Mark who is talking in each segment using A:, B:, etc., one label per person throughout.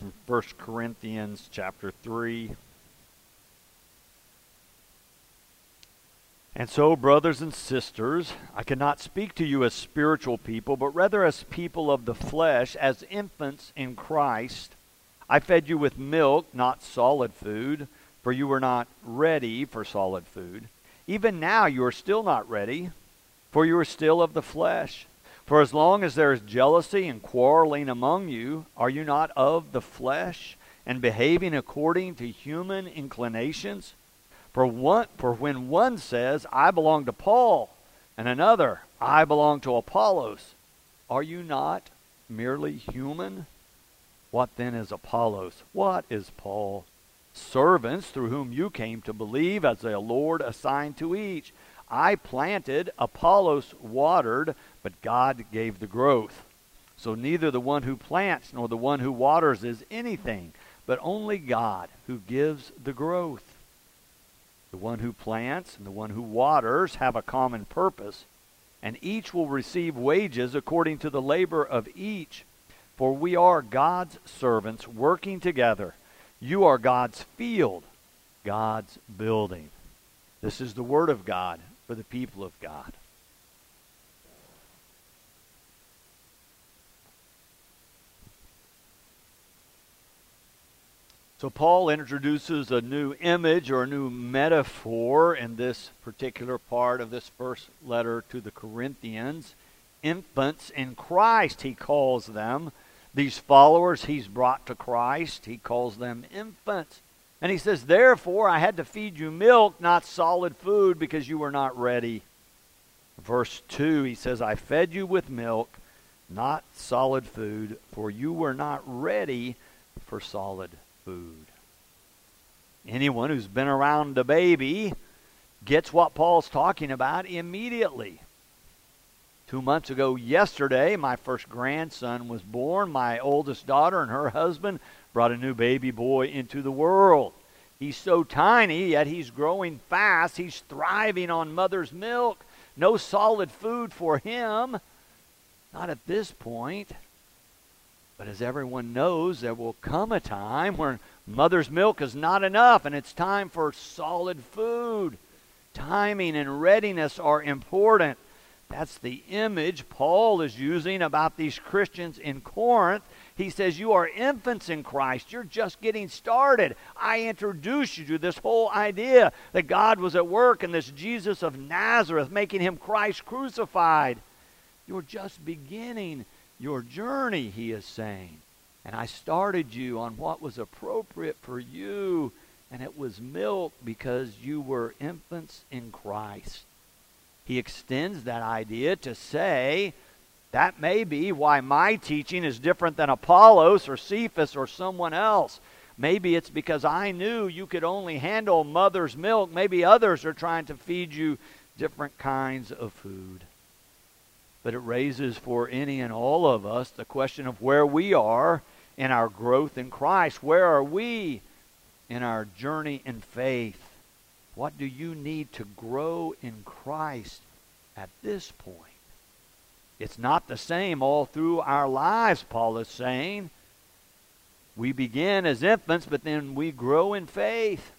A: from 1 Corinthians chapter 3. And so, brothers and sisters, I cannot speak to you as spiritual people, but rather as people of the flesh, as infants in Christ. I fed you with milk, not solid food, for you were not ready for solid food. Even now you are still not ready, for you are still of the flesh. For as long as there is jealousy and quarreling among you, are you not of the flesh and behaving according to human inclinations? For, one, for when one says, I belong to Paul, and another, I belong to Apollos, are you not merely human? What then is Apollos? What is Paul? Servants through whom you came to believe as the Lord assigned to each. I planted, Apollos watered, but God gave the growth. So neither the one who plants nor the one who waters is anything, but only God who gives the growth. The one who plants and the one who waters have a common purpose, and each will receive wages according to the labor of each. For we are God's servants working together. You are God's field, God's building. This is the Word of God for the people of God. So, Paul introduces a new image or a new metaphor in this particular part of this first letter to the Corinthians. Infants in Christ, he calls them. These followers he's brought to Christ, he calls them infants. And he says, Therefore, I had to feed you milk, not solid food, because you were not ready. Verse 2, he says, I fed you with milk, not solid food, for you were not ready for solid food. Anyone who's been around a baby gets what Paul's talking about immediately. Two months ago, yesterday, my first grandson was born. My oldest daughter and her husband brought a new baby boy into the world. He's so tiny, yet he's growing fast. He's thriving on mother's milk. No solid food for him. Not at this point. But as everyone knows, there will come a time when mother's milk is not enough and it's time for solid food. Timing and readiness are important. That's the image Paul is using about these Christians in Corinth. He says, You are infants in Christ. You're just getting started. I introduced you to this whole idea that God was at work in this Jesus of Nazareth, making him Christ crucified. You're just beginning your journey, he is saying. And I started you on what was appropriate for you, and it was milk because you were infants in Christ. He extends that idea to say that may be why my teaching is different than Apollos or Cephas or someone else. Maybe it's because I knew you could only handle mother's milk. Maybe others are trying to feed you different kinds of food but it raises for any and all of us the question of where we are in our growth in Christ. Where are we in our journey in faith? What do you need to grow in Christ at this point? It's not the same all through our lives, Paul is saying. We begin as infants, but then we grow in faith.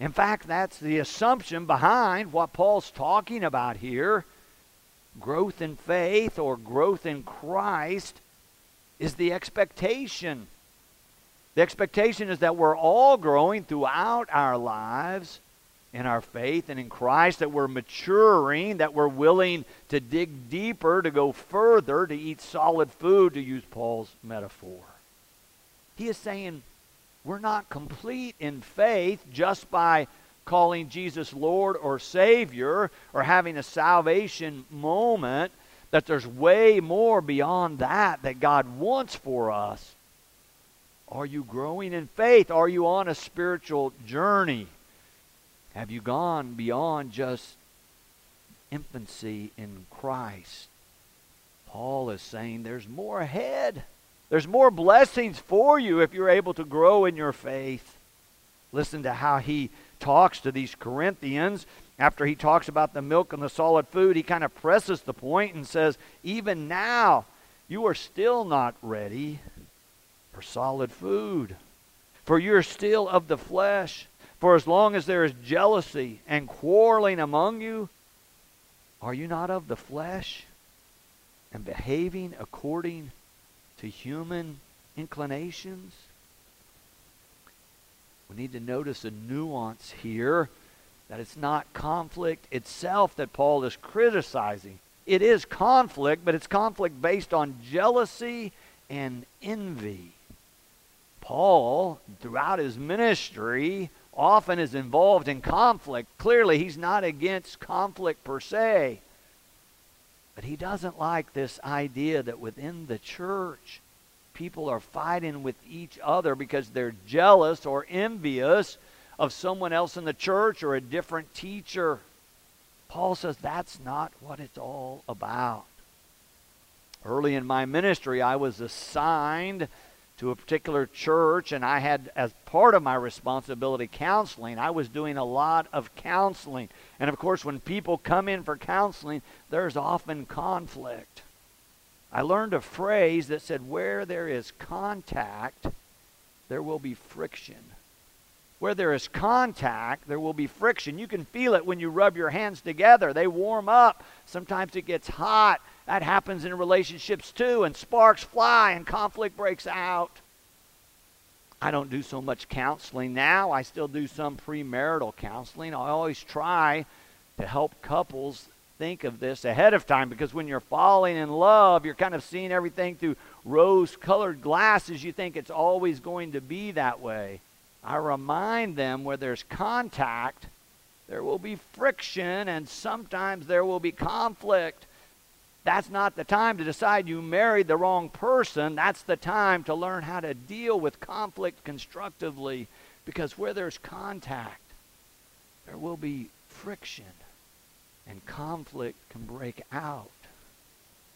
A: In fact, that's the assumption behind what Paul's talking about here growth in faith or growth in Christ is the expectation. The expectation is that we're all growing throughout our lives in our faith and in Christ, that we're maturing, that we're willing to dig deeper, to go further, to eat solid food, to use Paul's metaphor. He is saying we're not complete in faith just by calling Jesus Lord or Savior or having a salvation moment, that there's way more beyond that that God wants for us. Are you growing in faith? Are you on a spiritual journey? Have you gone beyond just infancy in Christ? Paul is saying there's more ahead. There's more blessings for you if you're able to grow in your faith. Listen to how he talks to these Corinthians, after he talks about the milk and the solid food, he kind of presses the point and says, Even now, you are still not ready. for solid food. For you're still of the flesh. For as long as there is jealousy and quarreling among you, are you not of the flesh and behaving according to human inclinations? We need to notice a nuance here that it's not conflict itself that Paul is criticizing. It is conflict, but it's conflict based on jealousy and envy. Paul, throughout his ministry, often is involved in conflict. Clearly, he's not against conflict per se. But he doesn't like this idea that within the church, people are fighting with each other because they're jealous or envious of someone else in the church or a different teacher. Paul says that's not what it's all about. Early in my ministry, I was assigned to a particular church, and I had, as part of my responsibility, counseling. I was doing a lot of counseling. And of course, when people come in for counseling, there's often conflict. I learned a phrase that said, Where there is contact, there will be friction. Where there is contact, there will be friction. You can feel it when you rub your hands together. They warm up. Sometimes it gets hot. That happens in relationships too, and sparks fly and conflict breaks out. I don't do so much counseling now. I still do some premarital counseling. I always try to help couples think of this ahead of time because when you're falling in love, you're kind of seeing everything through rose colored glasses. You think it's always going to be that way. I remind them where there's contact, there will be friction, and sometimes there will be conflict. That's not the time to decide you married the wrong person. That's the time to learn how to deal with conflict constructively because where there's contact, there will be friction, and conflict can break out.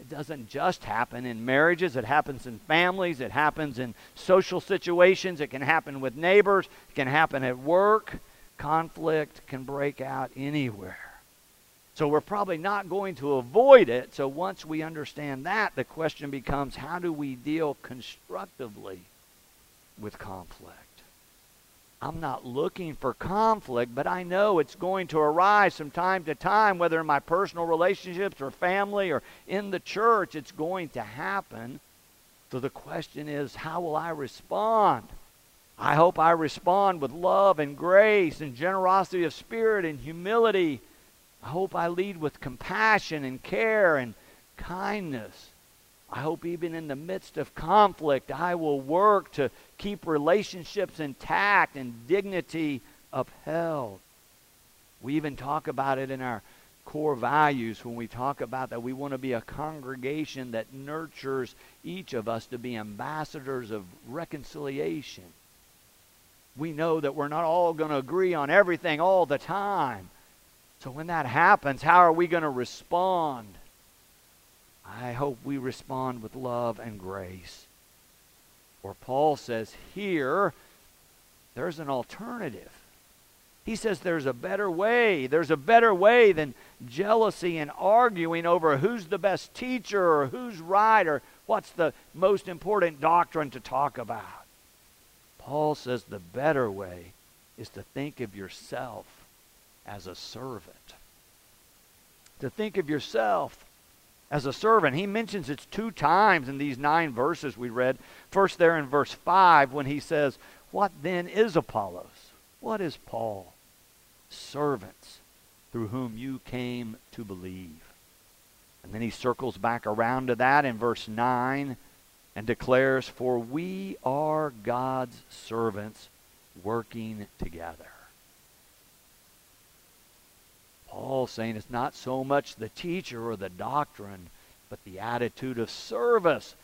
A: It doesn't just happen in marriages, it happens in families, it happens in social situations, it can happen with neighbors, it can happen at work. Conflict can break out anywhere. So we're probably not going to avoid it. So once we understand that, the question becomes how do we deal constructively with conflict? I'm not looking for conflict, but I know it's going to arise from time to time, whether in my personal relationships or family or in the church, it's going to happen. So the question is, how will I respond? I hope I respond with love and grace and generosity of spirit and humility. I hope I lead with compassion and care and kindness. I hope even in the midst of conflict, I will work to keep relationships intact and dignity upheld. We even talk about it in our core values when we talk about that we want to be a congregation that nurtures each of us to be ambassadors of reconciliation. We know that we're not all going to agree on everything all the time. So when that happens, how are we going to respond? I hope we respond with love and grace. Or Paul says here, there's an alternative. He says there's a better way. There's a better way than jealousy and arguing over who's the best teacher or who's right or what's the most important doctrine to talk about. Paul says the better way is to think of yourself as a servant. To think of yourself as a servant. He mentions it two times in these nine verses we read. First, there in verse 5, when he says, What then is Apollos? What is Paul? Servants through whom you came to believe. And then he circles back around to that in verse 9 and declares, For we are God's servants working together. Paul saying it's not so much the teacher or the doctrine, but the attitude of service.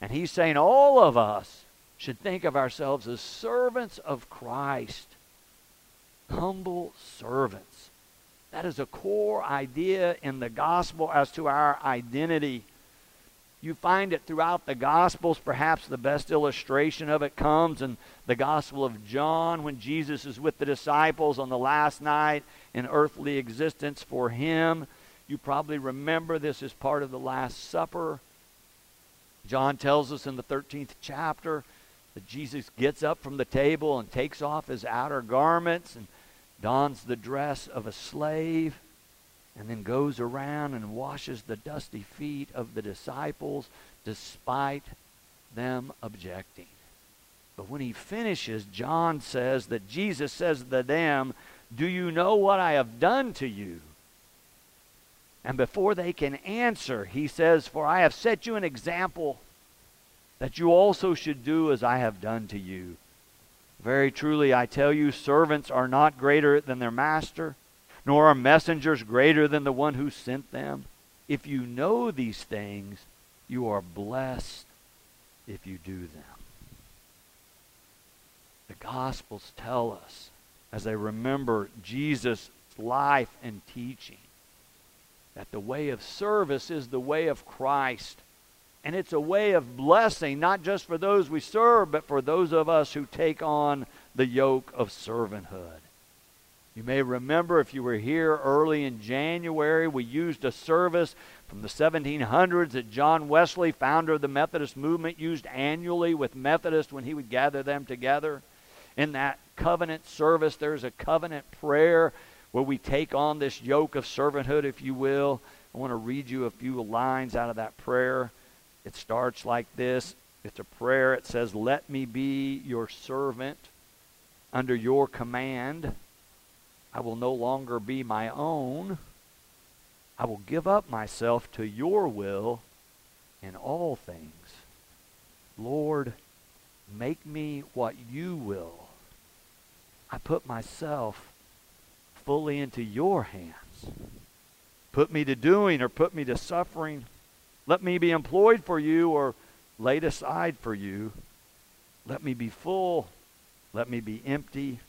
A: And he's saying all of us should think of ourselves as servants of Christ, humble servants. That is a core idea in the gospel as to our identity. You find it throughout the Gospels. Perhaps the best illustration of it comes in the Gospel of John when Jesus is with the disciples on the last night in earthly existence for him. You probably remember this is part of the Last Supper. John tells us in the 13th chapter that Jesus gets up from the table and takes off his outer garments and dons the dress of a slave and then goes around and washes the dusty feet of the disciples despite them objecting. But when he finishes, John says that Jesus says to them, Do you know what I have done to you? And before they can answer, he says, For I have set you an example that you also should do as I have done to you. Very truly, I tell you, servants are not greater than their master, nor are messengers greater than the one who sent them. If you know these things, you are blessed if you do them. The Gospels tell us, as they remember Jesus' life and teaching, that the way of service is the way of Christ. And it's a way of blessing, not just for those we serve, but for those of us who take on the yoke of servanthood. You may remember if you were here early in January, we used a service from the 1700s that John Wesley, founder of the Methodist movement, used annually with Methodists when he would gather them together. In that covenant service, there's a covenant prayer where we take on this yoke of servanthood, if you will. I want to read you a few lines out of that prayer. It starts like this it's a prayer. It says, Let me be your servant under your command. I will no longer be my own. I will give up myself to your will in all things. Lord, make me what you will. I put myself fully into your hands. Put me to doing or put me to suffering. Let me be employed for you or laid aside for you. Let me be full. Let me be empty.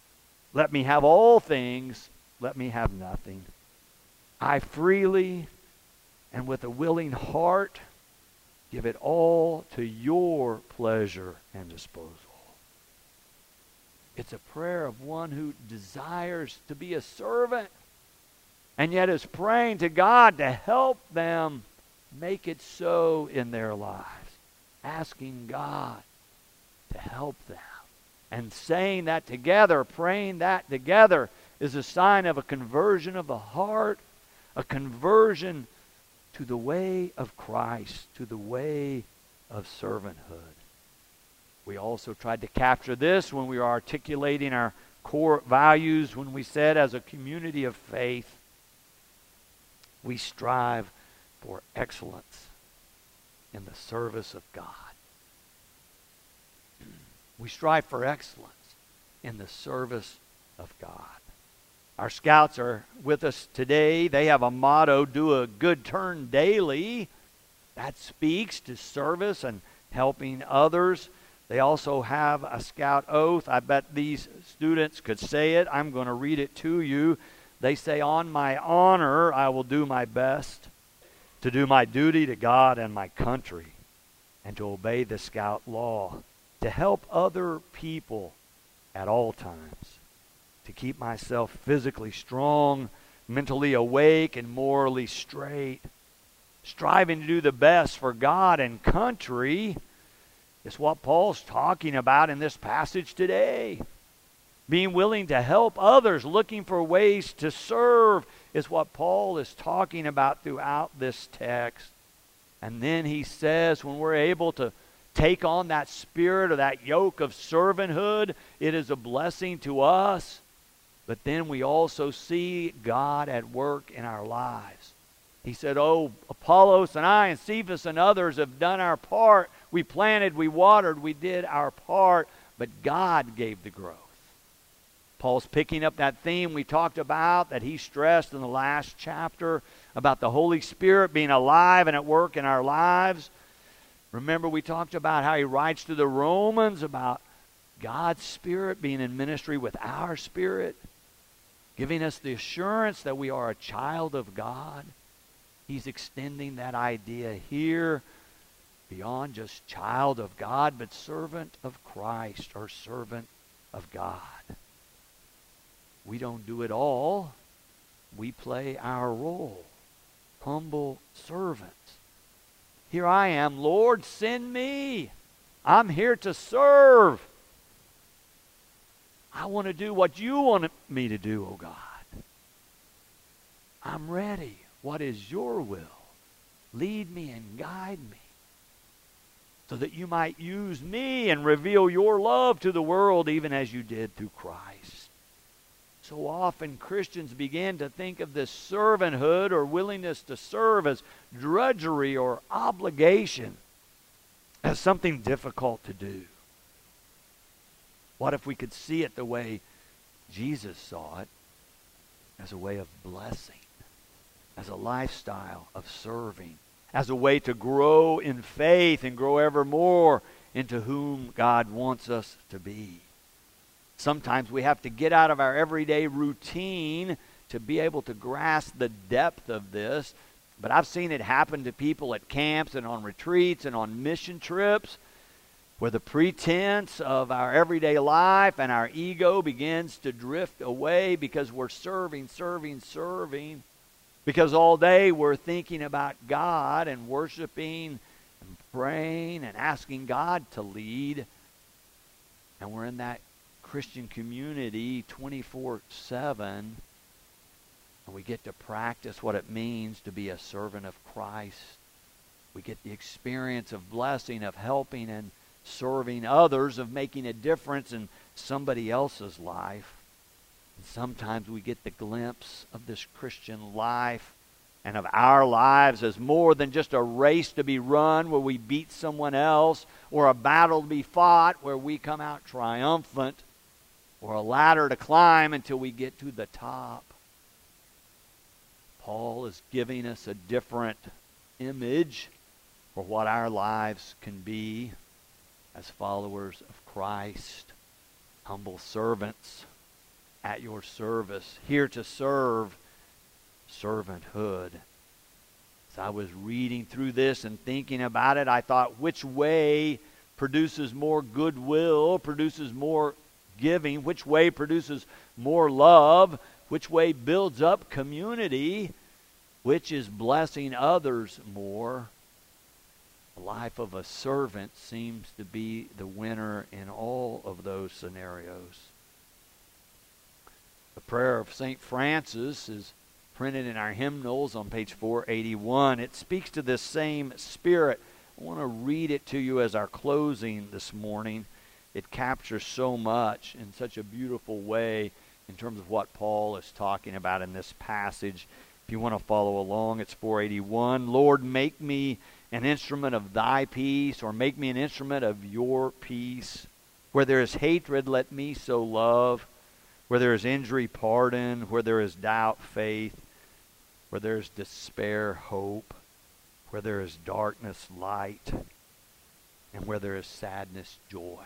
A: Let me have all things. Let me have nothing. I freely and with a willing heart give it all to your pleasure and disposal. It's a prayer of one who desires to be a servant and yet is praying to God to help them make it so in their lives, asking God to help them. And saying that together, praying that together, is a sign of a conversion of the heart, a conversion to the way of Christ, to the way of servanthood. We also tried to capture this when we were articulating our core values, when we said, as a community of faith, we strive for excellence in the service of God. We strive for excellence in the service of God. Our scouts are with us today. They have a motto do a good turn daily. That speaks to service and helping others. They also have a scout oath. I bet these students could say it. I'm going to read it to you. They say, On my honor, I will do my best to do my duty to God and my country, and to obey the scout law, to help other people at all times, to keep myself physically strong, mentally awake, and morally straight, striving to do the best for God and country. Is what Paul's talking about in this passage today. Being willing to help others, looking for ways to serve, is what Paul is talking about throughout this text. And then he says, when we're able to take on that spirit or that yoke of servanthood, it is a blessing to us. But then we also see God at work in our lives. He said, Oh, Apollos and I and Cephas and others have done our part. We planted, we watered, we did our part, but God gave the growth. Paul's picking up that theme we talked about that he stressed in the last chapter about the Holy Spirit being alive and at work in our lives. Remember, we talked about how he writes to the Romans about God's Spirit being in ministry with our spirit, giving us the assurance that we are a child of God. He's extending that idea here beyond just child of God, but servant of Christ or servant of God. We don't do it all. We play our role. Humble servants. Here I am, Lord, send me. I'm here to serve. I want to do what you want me to do, oh God. I'm ready. What is your will? Lead me and guide me so that you might use me and reveal your love to the world even as you did through Christ. So often Christians begin to think of this servanthood or willingness to serve as drudgery or obligation, as something difficult to do. What if we could see it the way Jesus saw it as a way of blessing, as a lifestyle of serving, as a way to grow in faith and grow ever more into whom God wants us to be? Sometimes we have to get out of our everyday routine to be able to grasp the depth of this. But I've seen it happen to people at camps and on retreats and on mission trips where the pretense of our everyday life and our ego begins to drift away because we're serving, serving, serving. Because all day we're thinking about God and worshiping and praying and asking God to lead. And we're in that Christian community 24 7. And we get to practice what it means to be a servant of Christ. We get the experience of blessing, of helping, and serving others, of making a difference in somebody else's life. And sometimes we get the glimpse of this Christian life and of our lives as more than just a race to be run where we beat someone else or a battle to be fought where we come out triumphant or a ladder to climb until we get to the top. Paul is giving us a different image for what our lives can be as followers of Christ, humble servants at your service, here to serve servanthood. As I was reading through this and thinking about it, I thought, which way produces more goodwill, produces more giving, which way produces more love, which way builds up community, which is blessing others more the life of a servant seems to be the winner in all of those scenarios. The prayer of St. Francis is printed in our hymnals on page 481. It speaks to this same spirit. I want to read it to you as our closing this morning. It captures sow much in such a beautiful way in terms of what Paul is talking about in this passage. If you want to follow along, it's 481. Lord, make me an instrument of thy peace, or make me an instrument of your peace. Where there is hatred, let me so love. Where there is injury, pardon. Where there is doubt, faith. Where there is despair, hope. Where there is darkness, light. And where there is sadness, joy.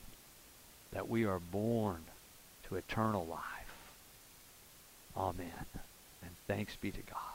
A: that we are born to eternal life. Amen. And thanks be to God.